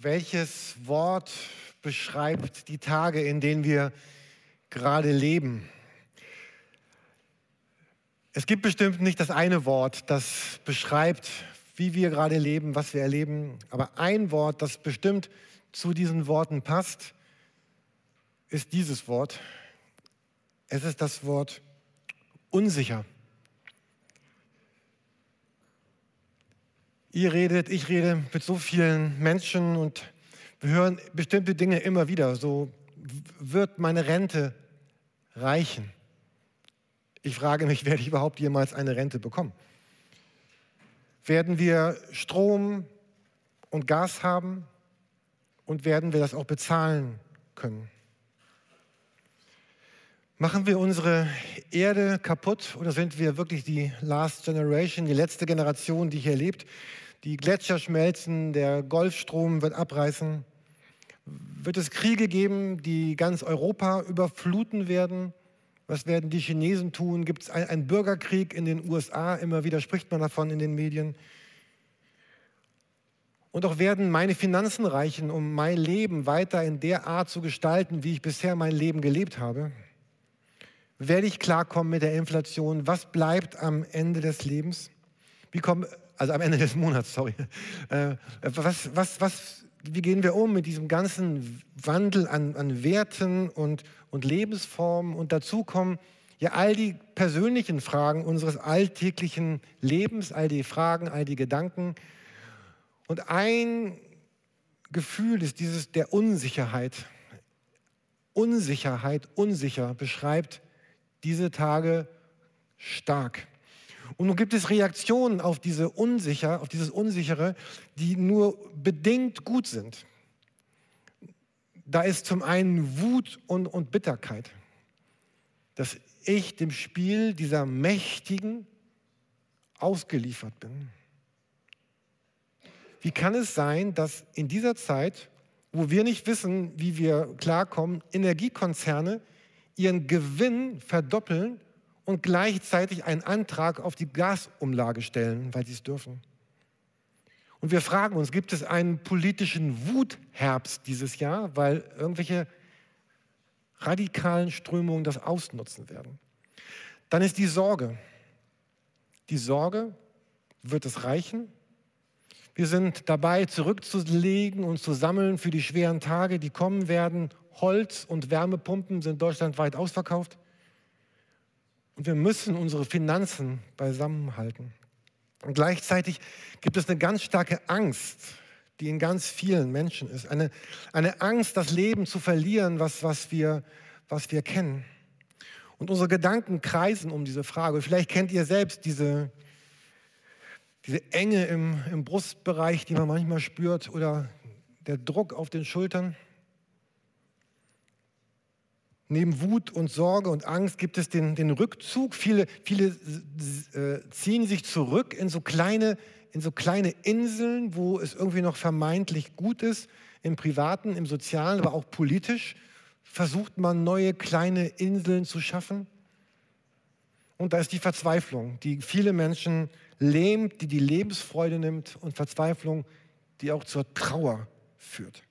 Welches Wort beschreibt die Tage, in denen wir gerade leben? Es gibt bestimmt nicht das eine Wort, das beschreibt, wie wir gerade leben, was wir erleben, aber ein Wort, das bestimmt zu diesen Worten passt, ist dieses Wort. Es ist das Wort unsicher. Ihr redet, ich rede mit so vielen Menschen und wir hören bestimmte Dinge immer wieder. So wird meine Rente reichen. Ich frage mich, werde ich überhaupt jemals eine Rente bekommen? Werden wir Strom und Gas haben und werden wir das auch bezahlen können? Machen wir unsere Erde kaputt oder sind wir wirklich die Last Generation, die letzte Generation, die hier lebt? Die Gletscher schmelzen, der Golfstrom wird abreißen. Wird es Kriege geben, die ganz Europa überfluten werden? Was werden die Chinesen tun? Gibt es einen Bürgerkrieg in den USA? Immer wieder spricht man davon in den Medien. Und auch werden meine Finanzen reichen, um mein Leben weiter in der Art zu gestalten, wie ich bisher mein Leben gelebt habe? Werde ich klarkommen mit der Inflation? Was bleibt am Ende des Lebens? Wie kommen, also am Ende des Monats, sorry. Äh, was, was, was, wie gehen wir um mit diesem ganzen Wandel an, an Werten und, und Lebensformen? Und dazu kommen ja all die persönlichen Fragen unseres alltäglichen Lebens, all die Fragen, all die Gedanken. Und ein Gefühl ist dieses der Unsicherheit. Unsicherheit, unsicher beschreibt diese Tage stark. Und nun gibt es Reaktionen auf, diese Unsicher, auf dieses Unsichere, die nur bedingt gut sind. Da ist zum einen Wut und, und Bitterkeit, dass ich dem Spiel dieser Mächtigen ausgeliefert bin. Wie kann es sein, dass in dieser Zeit, wo wir nicht wissen, wie wir klarkommen, Energiekonzerne ihren Gewinn verdoppeln und gleichzeitig einen Antrag auf die Gasumlage stellen, weil sie es dürfen. Und wir fragen uns, gibt es einen politischen Wutherbst dieses Jahr, weil irgendwelche radikalen Strömungen das ausnutzen werden? Dann ist die Sorge. Die Sorge, wird es reichen? Wir sind dabei, zurückzulegen und zu sammeln für die schweren Tage, die kommen werden. Holz- und Wärmepumpen sind deutschlandweit ausverkauft. Und wir müssen unsere Finanzen beisammenhalten. Und gleichzeitig gibt es eine ganz starke Angst, die in ganz vielen Menschen ist. Eine, eine Angst, das Leben zu verlieren, was, was, wir, was wir kennen. Und unsere Gedanken kreisen um diese Frage. Vielleicht kennt ihr selbst diese, diese Enge im, im Brustbereich, die man manchmal spürt, oder der Druck auf den Schultern. Neben Wut und Sorge und Angst gibt es den, den Rückzug. Viele, viele äh, ziehen sich zurück in so, kleine, in so kleine Inseln, wo es irgendwie noch vermeintlich gut ist. Im Privaten, im Sozialen, aber auch politisch versucht man neue kleine Inseln zu schaffen. Und da ist die Verzweiflung, die viele Menschen lähmt, die die Lebensfreude nimmt und Verzweiflung, die auch zur Trauer führt.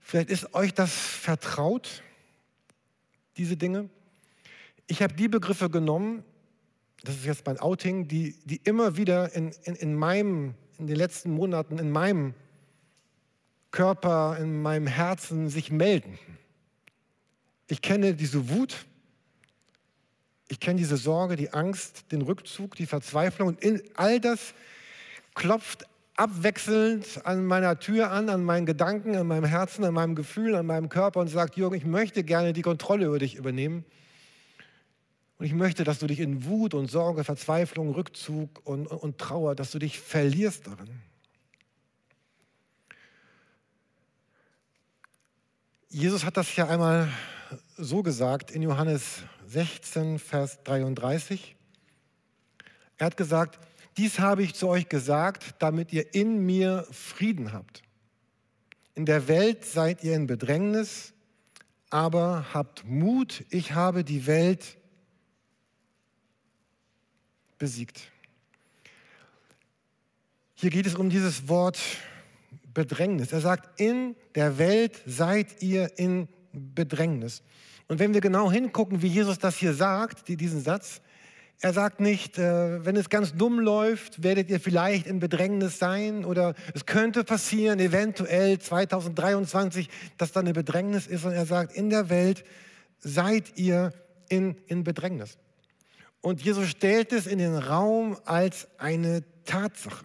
Vielleicht ist euch das vertraut diese Dinge. Ich habe die Begriffe genommen, das ist jetzt mein Outing, die, die immer wieder in, in, in, meinem, in den letzten Monaten in meinem Körper, in meinem Herzen sich melden. Ich kenne diese Wut, ich kenne diese Sorge, die Angst, den Rückzug, die Verzweiflung und in, all das klopft abwechselnd an meiner Tür an, an meinen Gedanken, an meinem Herzen, an meinem Gefühl, an meinem Körper und sagt, Jürgen, ich möchte gerne die Kontrolle über dich übernehmen. Und ich möchte, dass du dich in Wut und Sorge, Verzweiflung, Rückzug und, und, und Trauer, dass du dich verlierst darin. Jesus hat das ja einmal so gesagt in Johannes 16, Vers 33. Er hat gesagt, dies habe ich zu euch gesagt, damit ihr in mir Frieden habt. In der Welt seid ihr in Bedrängnis, aber habt Mut, ich habe die Welt besiegt. Hier geht es um dieses Wort Bedrängnis. Er sagt, in der Welt seid ihr in Bedrängnis. Und wenn wir genau hingucken, wie Jesus das hier sagt, diesen Satz, er sagt nicht, äh, wenn es ganz dumm läuft, werdet ihr vielleicht in Bedrängnis sein oder es könnte passieren, eventuell 2023, dass da eine Bedrängnis ist. Und er sagt, in der Welt seid ihr in, in Bedrängnis. Und Jesus stellt es in den Raum als eine Tatsache.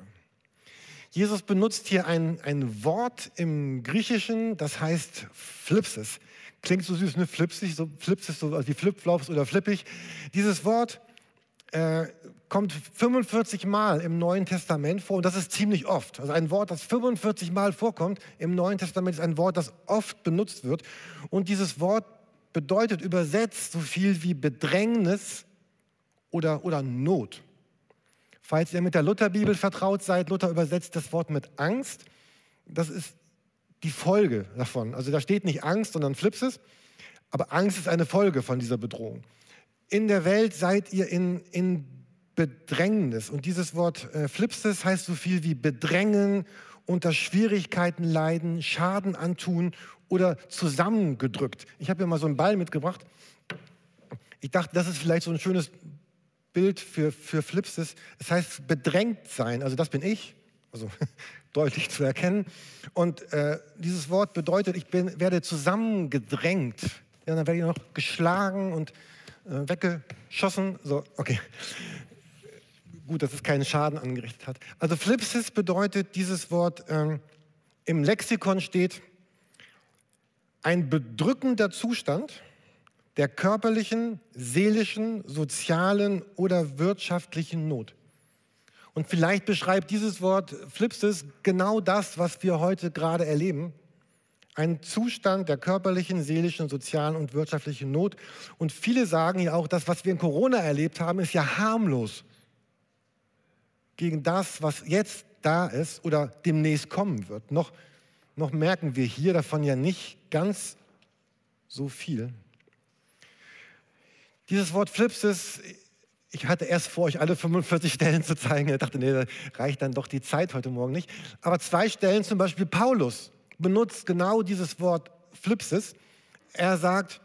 Jesus benutzt hier ein, ein Wort im Griechischen, das heißt Flipsis. Klingt so süß, ne? Flipsig, so Flipsis, so wie Flipflops oder flippig. Dieses Wort äh, kommt 45 Mal im Neuen Testament vor und das ist ziemlich oft. Also ein Wort, das 45 Mal vorkommt im Neuen Testament, ist ein Wort, das oft benutzt wird. Und dieses Wort bedeutet übersetzt so viel wie Bedrängnis oder, oder Not. Falls ihr mit der Lutherbibel vertraut seid, Luther übersetzt das Wort mit Angst. Das ist die Folge davon. Also da steht nicht Angst, sondern Flipsis. Aber Angst ist eine Folge von dieser Bedrohung in der Welt seid ihr in, in Bedrängnis. Und dieses Wort äh, Flipsis heißt so viel wie bedrängen, unter Schwierigkeiten leiden, Schaden antun oder zusammengedrückt. Ich habe hier mal so einen Ball mitgebracht. Ich dachte, das ist vielleicht so ein schönes Bild für, für Flipsis. Es heißt bedrängt sein, also das bin ich, also deutlich zu erkennen. Und äh, dieses Wort bedeutet, ich bin, werde zusammengedrängt. Ja, dann werde ich noch geschlagen und weggeschossen. So, okay. Gut, dass es keinen Schaden angerichtet hat. Also Flipsis bedeutet dieses Wort, ähm, im Lexikon steht, ein bedrückender Zustand der körperlichen, seelischen, sozialen oder wirtschaftlichen Not. Und vielleicht beschreibt dieses Wort Flipsis genau das, was wir heute gerade erleben ein Zustand der körperlichen, seelischen, sozialen und wirtschaftlichen Not. Und viele sagen ja auch, das, was wir in Corona erlebt haben, ist ja harmlos gegen das, was jetzt da ist oder demnächst kommen wird. Noch, noch merken wir hier davon ja nicht ganz so viel. Dieses Wort Flipsis, ich hatte erst vor, euch alle 45 Stellen zu zeigen. Ich dachte, nee, da reicht dann doch die Zeit heute Morgen nicht. Aber zwei Stellen, zum Beispiel Paulus benutzt genau dieses Wort Flipsis. Er sagt,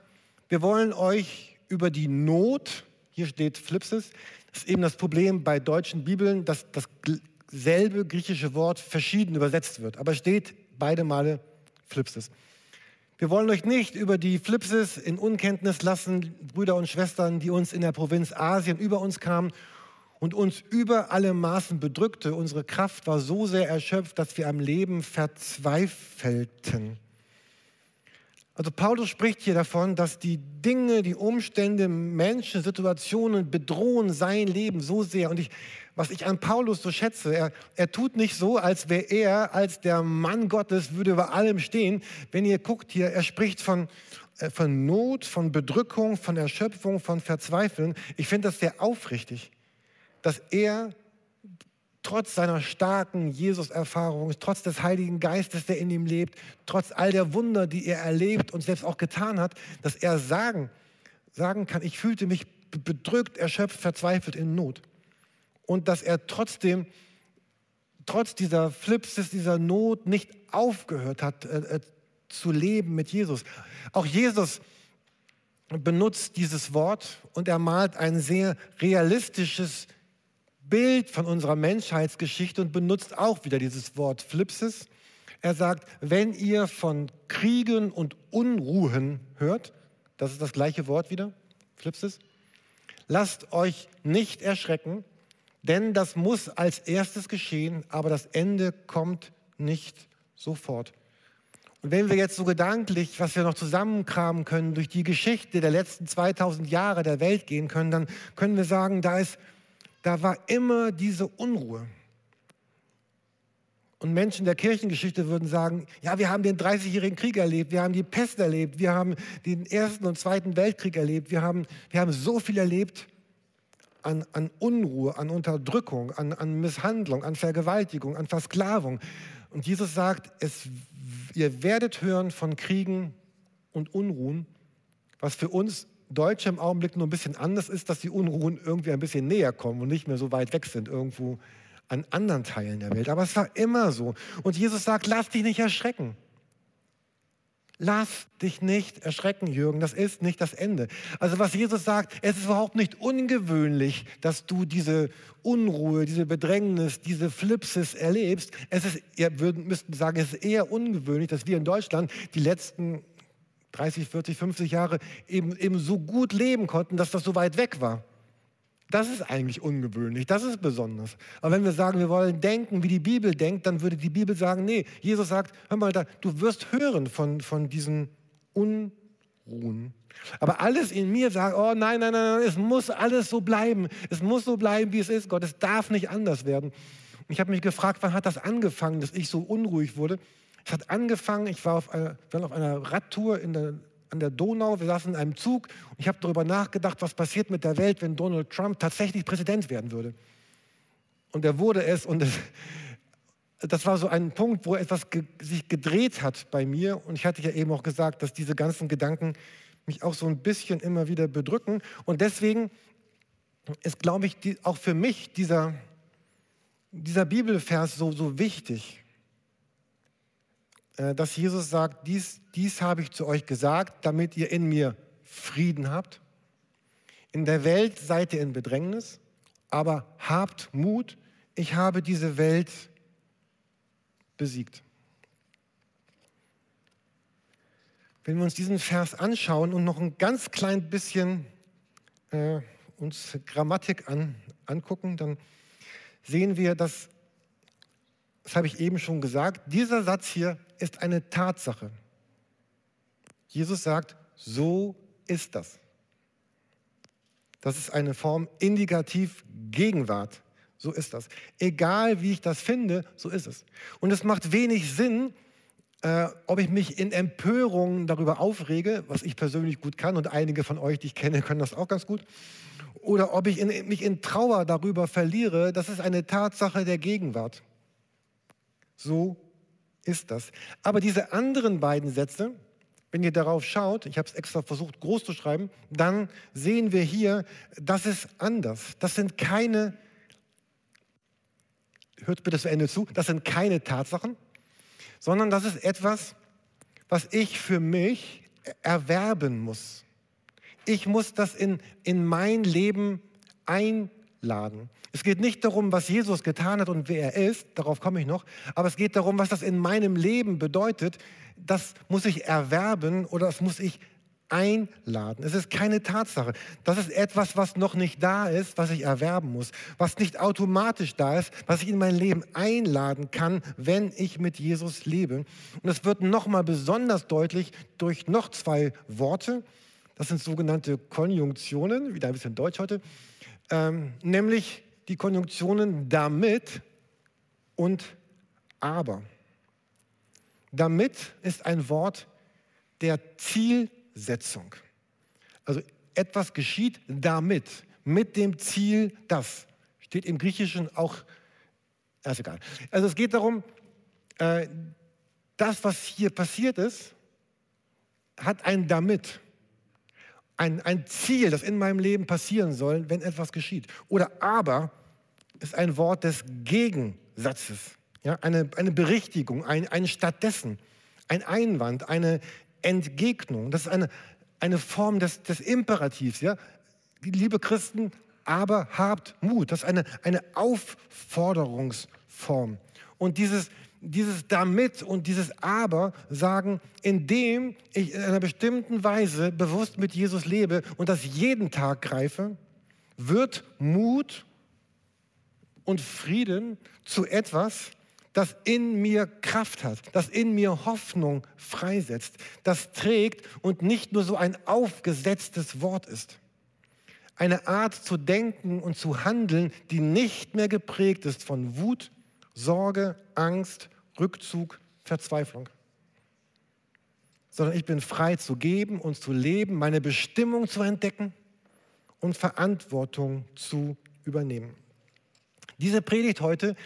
wir wollen euch über die Not, hier steht Flipsis, das ist eben das Problem bei deutschen Bibeln, dass dasselbe griechische Wort verschieden übersetzt wird, aber steht beide Male Flipsis. Wir wollen euch nicht über die Flipsis in Unkenntnis lassen, Brüder und Schwestern, die uns in der Provinz Asien über uns kamen und uns über alle Maßen bedrückte. Unsere Kraft war so sehr erschöpft, dass wir am Leben verzweifelten. Also Paulus spricht hier davon, dass die Dinge, die Umstände, Menschen, Situationen bedrohen sein Leben so sehr. Und ich, was ich an Paulus so schätze, er, er tut nicht so, als wäre er als der Mann Gottes, würde über allem stehen. Wenn ihr guckt hier, er spricht von, äh, von Not, von Bedrückung, von Erschöpfung, von Verzweifeln. Ich finde das sehr aufrichtig dass er trotz seiner starken Jesus-Erfahrung, trotz des Heiligen Geistes, der in ihm lebt, trotz all der Wunder, die er erlebt und selbst auch getan hat, dass er sagen, sagen kann, ich fühlte mich bedrückt, erschöpft, verzweifelt in Not. Und dass er trotzdem, trotz dieser Flipsis, dieser Not nicht aufgehört hat äh, äh, zu leben mit Jesus. Auch Jesus benutzt dieses Wort und er malt ein sehr realistisches Bild von unserer Menschheitsgeschichte und benutzt auch wieder dieses Wort Flipsis. Er sagt, wenn ihr von Kriegen und Unruhen hört, das ist das gleiche Wort wieder, Flipsis, lasst euch nicht erschrecken, denn das muss als erstes geschehen, aber das Ende kommt nicht sofort. Und wenn wir jetzt so gedanklich, was wir noch zusammenkramen können, durch die Geschichte der letzten 2000 Jahre der Welt gehen können, dann können wir sagen, da ist da war immer diese Unruhe. Und Menschen der Kirchengeschichte würden sagen, ja, wir haben den 30-jährigen Krieg erlebt, wir haben die Pest erlebt, wir haben den Ersten und Zweiten Weltkrieg erlebt, wir haben, wir haben so viel erlebt an, an Unruhe, an Unterdrückung, an, an Misshandlung, an Vergewaltigung, an Versklavung. Und Jesus sagt, es, ihr werdet hören von Kriegen und Unruhen, was für uns Deutsche im Augenblick nur ein bisschen anders ist, dass die Unruhen irgendwie ein bisschen näher kommen und nicht mehr so weit weg sind, irgendwo an anderen Teilen der Welt. Aber es war immer so. Und Jesus sagt, lass dich nicht erschrecken. Lass dich nicht erschrecken, Jürgen, das ist nicht das Ende. Also was Jesus sagt, es ist überhaupt nicht ungewöhnlich, dass du diese Unruhe, diese Bedrängnis, diese Flipsis erlebst. Es ist, ihr würden, müssten sagen, es ist eher ungewöhnlich, dass wir in Deutschland die letzten 30, 40, 50 Jahre eben, eben so gut leben konnten, dass das so weit weg war. Das ist eigentlich ungewöhnlich, das ist besonders. Aber wenn wir sagen, wir wollen denken, wie die Bibel denkt, dann würde die Bibel sagen, nee, Jesus sagt, hör mal, da, du wirst hören von, von diesen Unruhen. Aber alles in mir sagt, oh nein, nein, nein, es muss alles so bleiben. Es muss so bleiben, wie es ist, Gott. Es darf nicht anders werden. Ich habe mich gefragt, wann hat das angefangen, dass ich so unruhig wurde? Es hat angefangen, ich war auf einer, war auf einer Radtour in der an der Donau, wir saßen in einem Zug und ich habe darüber nachgedacht, was passiert mit der Welt, wenn Donald Trump tatsächlich Präsident werden würde. Und er wurde es und es, das war so ein Punkt, wo etwas ge sich gedreht hat bei mir. Und ich hatte ja eben auch gesagt, dass diese ganzen Gedanken mich auch so ein bisschen immer wieder bedrücken. Und deswegen ist, glaube ich, die, auch für mich dieser, dieser Bibelvers so, so wichtig. Äh, dass Jesus sagt, dies, dies habe ich zu euch gesagt, damit ihr in mir Frieden habt. In der Welt seid ihr in Bedrängnis, aber habt Mut, ich habe diese Welt besiegt. Wenn wir uns diesen Vers anschauen und noch ein ganz klein bisschen äh, uns Grammatik an, angucken, dann sehen wir, dass, das habe ich eben schon gesagt, dieser Satz hier ist eine Tatsache. Jesus sagt, so ist das. Das ist eine Form indikativ Gegenwart. So ist das. Egal wie ich das finde, so ist es. Und es macht wenig Sinn, äh, ob ich mich in Empörung darüber aufrege, was ich persönlich gut kann und einige von euch, die ich kenne, können das auch ganz gut, oder ob ich in, mich in Trauer darüber verliere, das ist eine Tatsache der Gegenwart. So ist das. Aber diese anderen beiden Sätze, wenn ihr darauf schaut, ich habe es extra versucht groß zu schreiben, dann sehen wir hier, das ist anders. Das sind keine, hört bitte zu Ende zu, das sind keine Tatsachen, sondern das ist etwas, was ich für mich erwerben muss. Ich muss das in, in mein Leben einladen. Es geht nicht darum, was Jesus getan hat und wer er ist, darauf komme ich noch, aber es geht darum, was das in meinem Leben bedeutet. Das muss ich erwerben oder das muss ich einladen. Es ist keine Tatsache. Das ist etwas, was noch nicht da ist, was ich erwerben muss, was nicht automatisch da ist, was ich in mein Leben einladen kann, wenn ich mit Jesus lebe. Und es wird nochmal besonders deutlich durch noch zwei Worte. Das sind sogenannte Konjunktionen, wieder ein bisschen Deutsch heute, ähm, nämlich die Konjunktionen damit und aber. Damit ist ein Wort der Zielsetzung. Also etwas geschieht damit, mit dem Ziel das. Steht im Griechischen auch, ist egal. Also es geht darum, äh, das, was hier passiert ist, hat ein damit ein, ein Ziel, das in meinem Leben passieren soll, wenn etwas geschieht. Oder aber ist ein Wort des Gegensatzes, ja, eine, eine Berichtigung, ein, ein Stattdessen, ein Einwand, eine Entgegnung. Das ist eine, eine Form des, des Imperativs. Ja? Liebe Christen, aber habt Mut. Das ist eine, eine Aufforderungsform. Und dieses, dieses damit und dieses aber sagen, indem ich in einer bestimmten Weise bewusst mit Jesus lebe und das jeden Tag greife, wird Mut und Frieden zu etwas, das in mir Kraft hat, das in mir Hoffnung freisetzt, das trägt und nicht nur so ein aufgesetztes Wort ist. Eine Art zu denken und zu handeln, die nicht mehr geprägt ist von Wut, Sorge, Angst, Rückzug, Verzweiflung. Sondern ich bin frei zu geben und zu leben, meine Bestimmung zu entdecken und Verantwortung zu übernehmen. Diese Predigt heute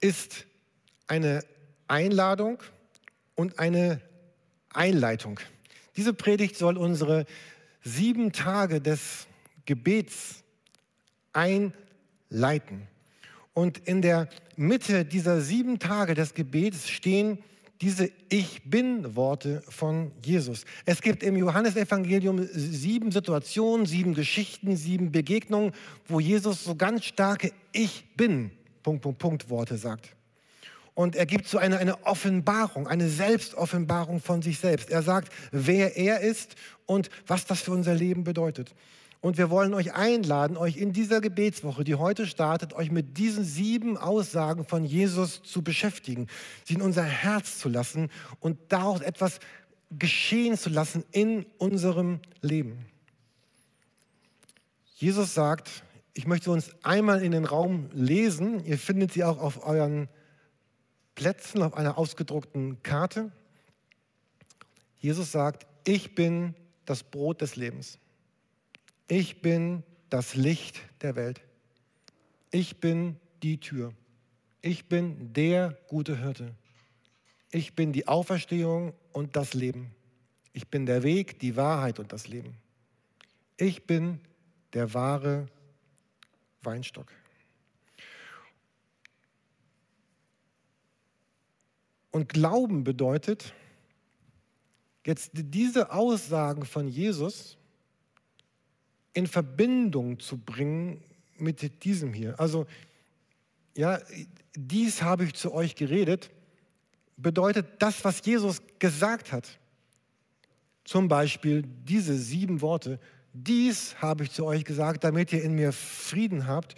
ist eine Einladung und eine Einleitung. Diese Predigt soll unsere sieben Tage des Gebets einleiten. Und in der Mitte dieser sieben Tage des Gebets stehen diese Ich bin-Worte von Jesus. Es gibt im Johannesevangelium sieben Situationen, sieben Geschichten, sieben Begegnungen, wo Jesus so ganz starke Ich bin, Punkt, Punkt, Punkt Worte sagt. Und er gibt so eine, eine Offenbarung, eine Selbstoffenbarung von sich selbst. Er sagt, wer er ist und was das für unser Leben bedeutet. Und wir wollen euch einladen, euch in dieser Gebetswoche, die heute startet, euch mit diesen sieben Aussagen von Jesus zu beschäftigen, sie in unser Herz zu lassen und daraus etwas geschehen zu lassen in unserem Leben. Jesus sagt, ich möchte uns einmal in den Raum lesen. Ihr findet sie auch auf euren Plätzen, auf einer ausgedruckten Karte. Jesus sagt, ich bin das Brot des Lebens. Ich bin das Licht der Welt. Ich bin die Tür. Ich bin der gute Hirte. Ich bin die Auferstehung und das Leben. Ich bin der Weg, die Wahrheit und das Leben. Ich bin der wahre Weinstock. Und Glauben bedeutet, jetzt diese Aussagen von Jesus in Verbindung zu bringen mit diesem hier. Also, ja, dies habe ich zu euch geredet, bedeutet das, was Jesus gesagt hat. Zum Beispiel diese sieben Worte, dies habe ich zu euch gesagt, damit ihr in mir Frieden habt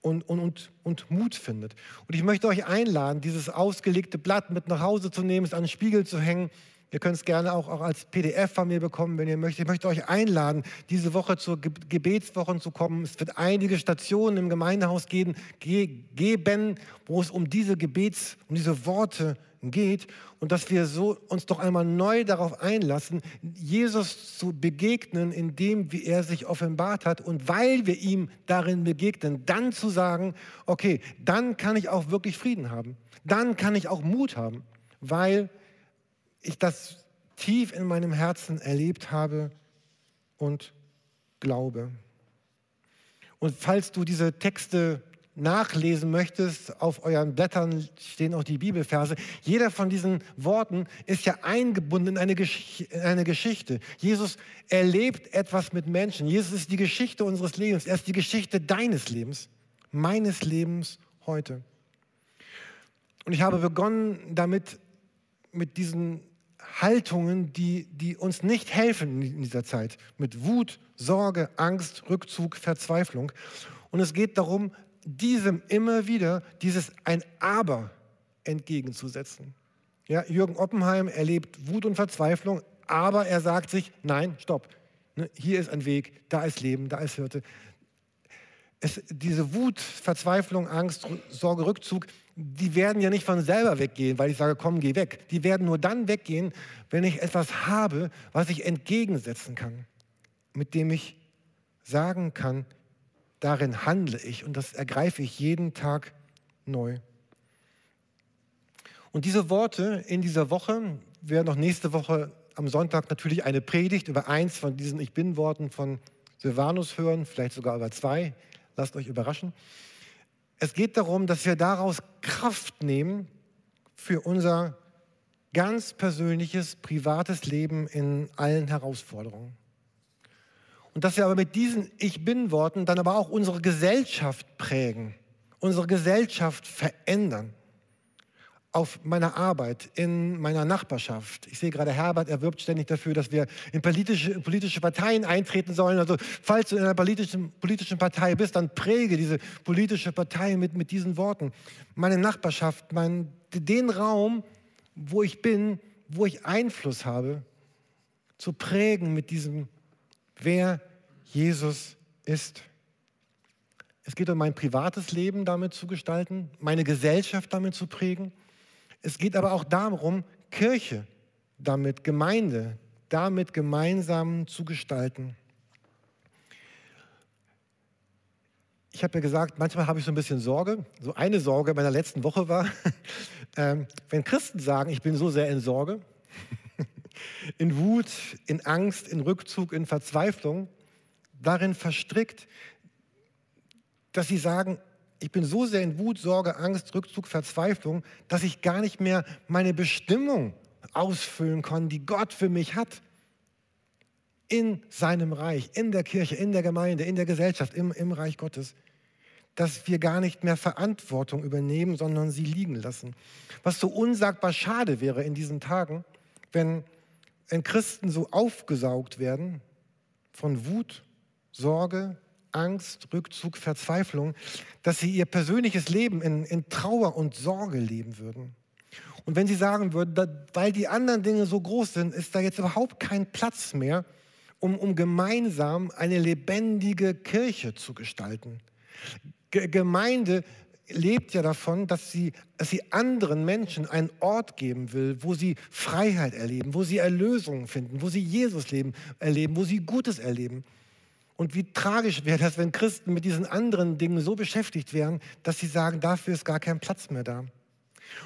und, und, und, und Mut findet. Und ich möchte euch einladen, dieses ausgelegte Blatt mit nach Hause zu nehmen, es an den Spiegel zu hängen Ihr könnt es gerne auch, auch als PDF von mir bekommen, wenn ihr möchtet. Ich möchte euch einladen, diese Woche zur Gebetswoche zu kommen. Es wird einige Stationen im Gemeindehaus geben, geben wo es um diese Gebets, um diese Worte geht und dass wir so uns doch einmal neu darauf einlassen, Jesus zu begegnen, indem wie er sich offenbart hat und weil wir ihm darin begegnen, dann zu sagen, okay, dann kann ich auch wirklich Frieden haben, dann kann ich auch Mut haben, weil ich das tief in meinem Herzen erlebt habe und glaube. Und falls du diese Texte nachlesen möchtest, auf euren Blättern stehen auch die Bibelverse. Jeder von diesen Worten ist ja eingebunden in eine, Gesch in eine, Geschichte. Jesus erlebt etwas mit Menschen. Jesus ist die Geschichte unseres Lebens. Er ist die Geschichte deines Lebens, meines Lebens heute. Und ich habe begonnen damit, mit diesen Haltungen, die, die uns nicht helfen in dieser Zeit. Mit Wut, Sorge, Angst, Rückzug, Verzweiflung. Und es geht darum, diesem immer wieder dieses ein Aber entgegenzusetzen. Ja, Jürgen Oppenheim erlebt Wut und Verzweiflung, aber er sagt sich, nein, stopp. Ne, hier ist ein Weg, da ist Leben, da ist Hirte. Es, diese Wut, Verzweiflung, Angst, Sorge, Rückzug, die werden ja nicht von selber weggehen, weil ich sage, komm, geh weg. Die werden nur dann weggehen, wenn ich etwas habe, was ich entgegensetzen kann, mit dem ich sagen kann, darin handle ich und das ergreife ich jeden Tag neu. Und diese Worte in dieser Woche werden noch nächste Woche am Sonntag natürlich eine Predigt über eins von diesen Ich bin-Worten von Silvanus hören, vielleicht sogar über zwei. Lasst euch überraschen. Es geht darum, dass wir daraus Kraft nehmen für unser ganz persönliches, privates Leben in allen Herausforderungen. Und dass wir aber mit diesen Ich bin-Worten dann aber auch unsere Gesellschaft prägen, unsere Gesellschaft verändern auf meiner Arbeit, in meiner Nachbarschaft. Ich sehe gerade, Herbert erwirbt ständig dafür, dass wir in politische, politische Parteien eintreten sollen. Also falls du in einer politischen, politischen Partei bist, dann präge diese politische Partei mit, mit diesen Worten. Meine Nachbarschaft, mein, den Raum, wo ich bin, wo ich Einfluss habe, zu prägen mit diesem, wer Jesus ist. Es geht um mein privates Leben damit zu gestalten, meine Gesellschaft damit zu prägen. Es geht aber auch darum, Kirche damit, Gemeinde damit gemeinsam zu gestalten. Ich habe ja gesagt, manchmal habe ich so ein bisschen Sorge. So eine Sorge meiner letzten Woche war, ähm, wenn Christen sagen, ich bin so sehr in Sorge, in Wut, in Angst, in Rückzug, in Verzweiflung, darin verstrickt, dass sie sagen, ich bin so sehr in Wut, Sorge, Angst, Rückzug, Verzweiflung, dass ich gar nicht mehr meine Bestimmung ausfüllen kann, die Gott für mich hat. In seinem Reich, in der Kirche, in der Gemeinde, in der Gesellschaft, im, im Reich Gottes. Dass wir gar nicht mehr Verantwortung übernehmen, sondern sie liegen lassen. Was so unsagbar schade wäre in diesen Tagen, wenn, wenn Christen so aufgesaugt werden von Wut, Sorge, Angst, Rückzug, Verzweiflung, dass sie ihr persönliches Leben in, in Trauer und Sorge leben würden. Und wenn sie sagen würden, da, weil die anderen Dinge so groß sind, ist da jetzt überhaupt kein Platz mehr, um, um gemeinsam eine lebendige Kirche zu gestalten. G Gemeinde lebt ja davon, dass sie, dass sie anderen Menschen einen Ort geben will, wo sie Freiheit erleben, wo sie Erlösung finden, wo sie Jesus leben, erleben, wo sie Gutes erleben. Und wie tragisch wäre das, wenn Christen mit diesen anderen Dingen so beschäftigt wären, dass sie sagen, dafür ist gar kein Platz mehr da.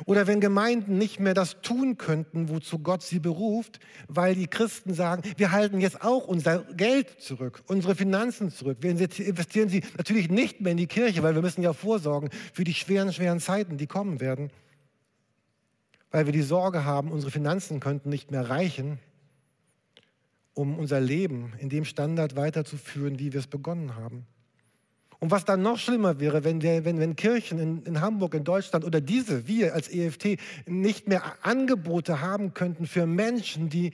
Oder wenn Gemeinden nicht mehr das tun könnten, wozu Gott sie beruft, weil die Christen sagen, wir halten jetzt auch unser Geld zurück, unsere Finanzen zurück. Wir investieren sie natürlich nicht mehr in die Kirche, weil wir müssen ja vorsorgen für die schweren, schweren Zeiten, die kommen werden. Weil wir die Sorge haben, unsere Finanzen könnten nicht mehr reichen um unser Leben in dem Standard weiterzuführen, wie wir es begonnen haben. Und was dann noch schlimmer wäre, wenn, der, wenn, wenn Kirchen in, in, Hamburg, in Deutschland oder diese, wir als EFT, nicht mehr Angebote haben könnten für Menschen, die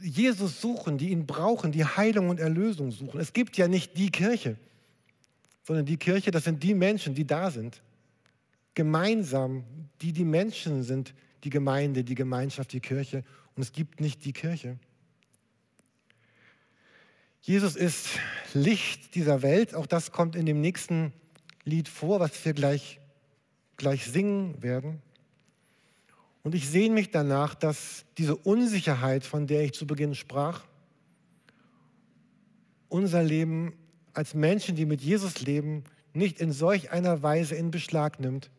Jesus suchen, die ihn brauchen, die Heilung und Erlösung suchen. Es gibt ja nicht die Kirche, sondern die Kirche, das sind die Menschen, die da sind. Gemeinsam, die die Menschen sind, die Gemeinde, die Gemeinschaft, die Kirche. Und es gibt nicht die Kirche. Jesus ist Licht dieser Welt. Auch das kommt in dem nächsten Lied vor, was wir gleich, gleich singen werden. Und ich sehne mich danach, dass diese Unsicherheit, von der ich zu Beginn sprach, unser Leben als Menschen, die mit Jesus leben, nicht in solch einer Weise in Beschlag nimmt,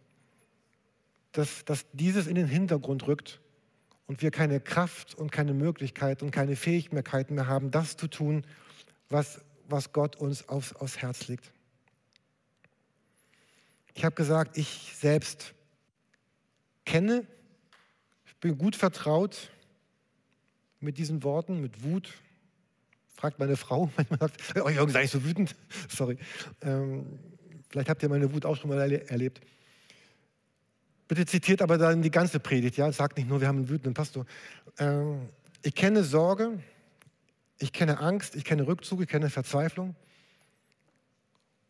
dass, dass dieses in den Hintergrund rückt und wir keine Kraft und keine Möglichkeit und keine Fähigkeiten mehr haben, das zu tun, was, was Gott uns aufs, aufs Herz legt. Ich habe gesagt, ich selbst kenne, bin gut vertraut mit diesen Worten, mit Wut. Fragt meine Frau, manchmal sagt, oh Jürgen, sei ich so wütend. Sorry. Ähm, vielleicht habt ihr meine Wut auch schon mal erlebt. Bitte zitiert aber dann die ganze Predigt, ja? Sagt nicht nur, wir haben einen wütenden Pastor. Ähm, ich kenne Sorge, ich kenne Angst, ich kenne Rückzug, ich kenne Verzweiflung.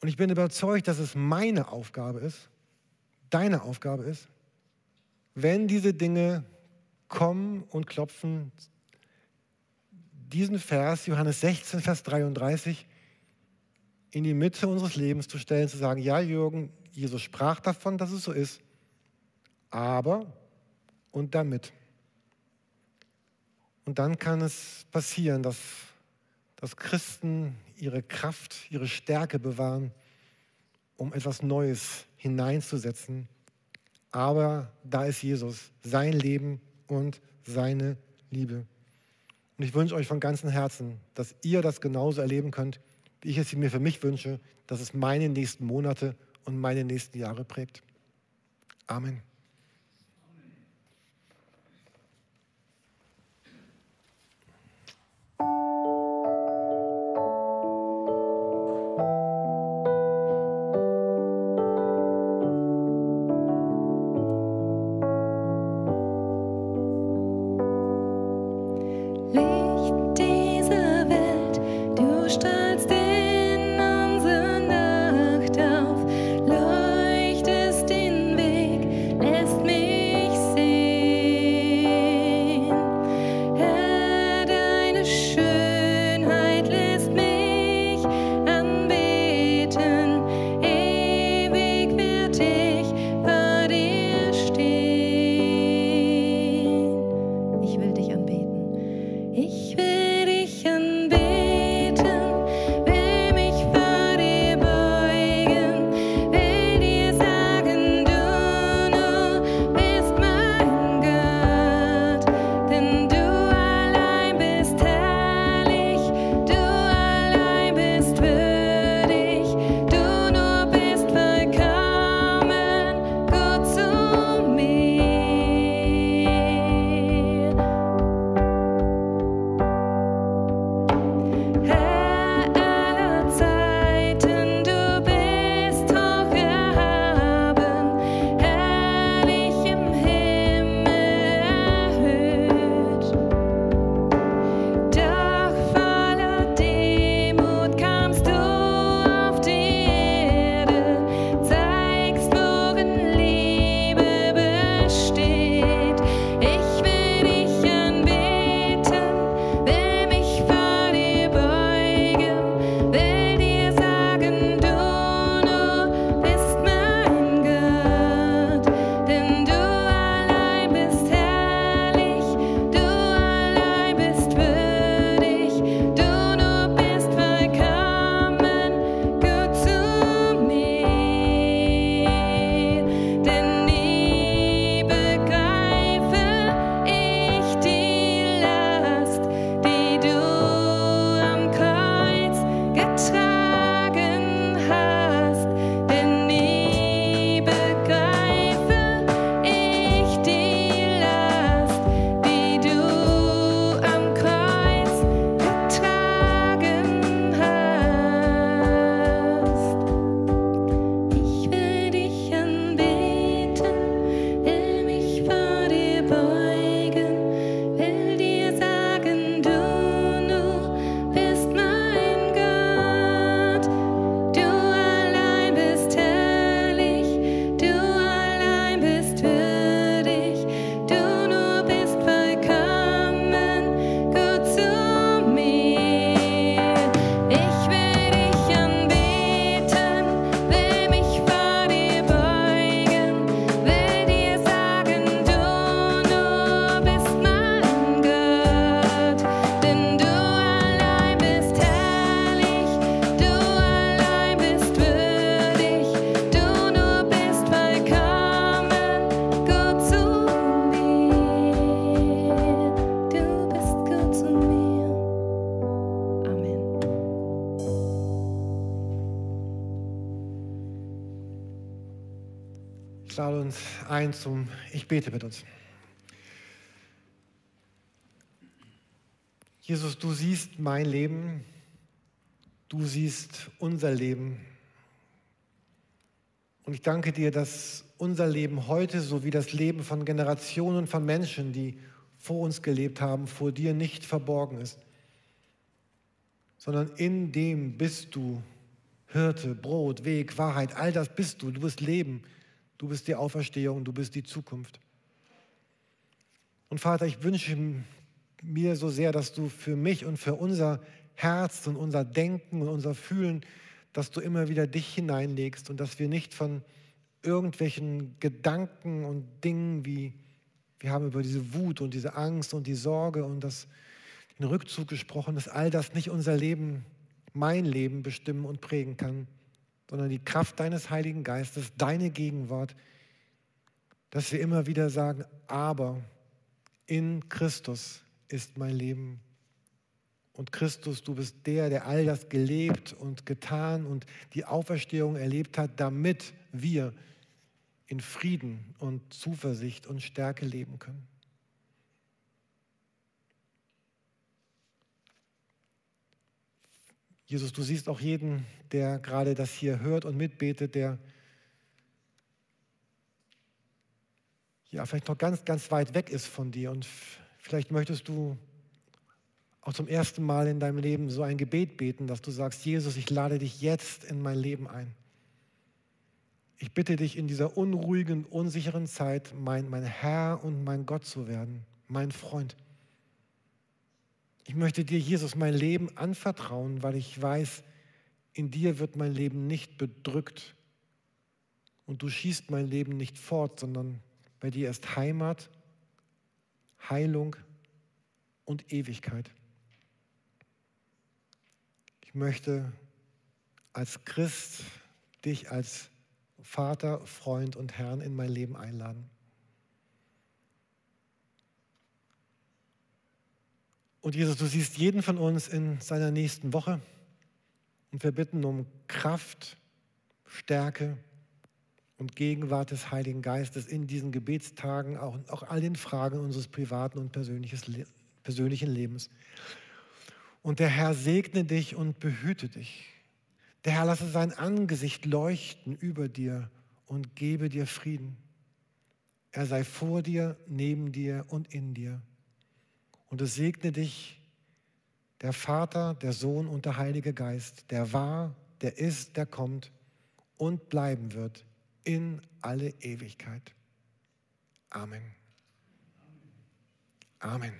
Und ich bin überzeugt, dass es meine Aufgabe ist, deine Aufgabe ist, wenn diese Dinge kommen und klopfen, diesen Vers, Johannes 16, Vers 33, in die Mitte unseres Lebens zu stellen, zu sagen, ja Jürgen, Jesus sprach davon, dass es so ist, aber und damit. Und dann kann es passieren, dass, dass Christen ihre Kraft, ihre Stärke bewahren, um etwas Neues hineinzusetzen. Aber da ist Jesus, sein Leben und seine Liebe. Und ich wünsche euch von ganzem Herzen, dass ihr das genauso erleben könnt, wie ich es mir für mich wünsche, dass es meine nächsten Monate und meine nächsten Jahre prägt. Amen. Ich lade uns ein zum, ich bete mit uns. Jesus, du siehst mein Leben, du siehst unser Leben. Und ich danke dir, dass unser Leben heute sowie das Leben von Generationen von Menschen, die vor uns gelebt haben, vor dir nicht verborgen ist, sondern in dem bist du Hirte, Brot, Weg, Wahrheit, all das bist du. Du bist Leben, du bist die Auferstehung, du bist die Zukunft. Und Vater, ich wünsche mir so sehr, dass du für mich und für unser Herz und unser Denken und unser Fühlen, dass du immer wieder dich hineinlegst und dass wir nicht von irgendwelchen Gedanken und Dingen wie wir haben über diese Wut und diese Angst und die Sorge und das, den Rückzug gesprochen, dass all das nicht unser Leben, mein Leben bestimmen und prägen kann, sondern die Kraft deines Heiligen Geistes, deine Gegenwart, dass wir immer wieder sagen, aber in Christus ist mein Leben. Und Christus, du bist der, der all das gelebt und getan und die Auferstehung erlebt hat, damit wir in Frieden und Zuversicht und Stärke leben können. Jesus, du siehst auch jeden, der gerade das hier hört und mitbetet, der ja vielleicht noch ganz, ganz weit weg ist von dir und vielleicht möchtest du auch zum ersten Mal in deinem Leben so ein Gebet beten, dass du sagst, Jesus, ich lade dich jetzt in mein Leben ein. Ich bitte dich in dieser unruhigen, unsicheren Zeit, mein, mein Herr und mein Gott zu werden, mein Freund. Ich möchte dir, Jesus, mein Leben anvertrauen, weil ich weiß, in dir wird mein Leben nicht bedrückt und du schießt mein Leben nicht fort, sondern bei dir ist Heimat, Heilung und Ewigkeit. Ich möchte als Christ dich als Vater, Freund und Herrn in mein Leben einladen. Und Jesus, du siehst jeden von uns in seiner nächsten Woche und wir bitten um Kraft, Stärke und Gegenwart des Heiligen Geistes in diesen Gebetstagen, auch, auch all den Fragen unseres privaten und persönlichen Lebens. Und der Herr segne dich und behüte dich. Der Herr lasse sein Angesicht leuchten über dir und gebe dir Frieden. Er sei vor dir, neben dir und in dir. Und es segne dich der Vater, der Sohn und der Heilige Geist, der war, der ist, der kommt und bleiben wird in alle Ewigkeit. Amen. Amen.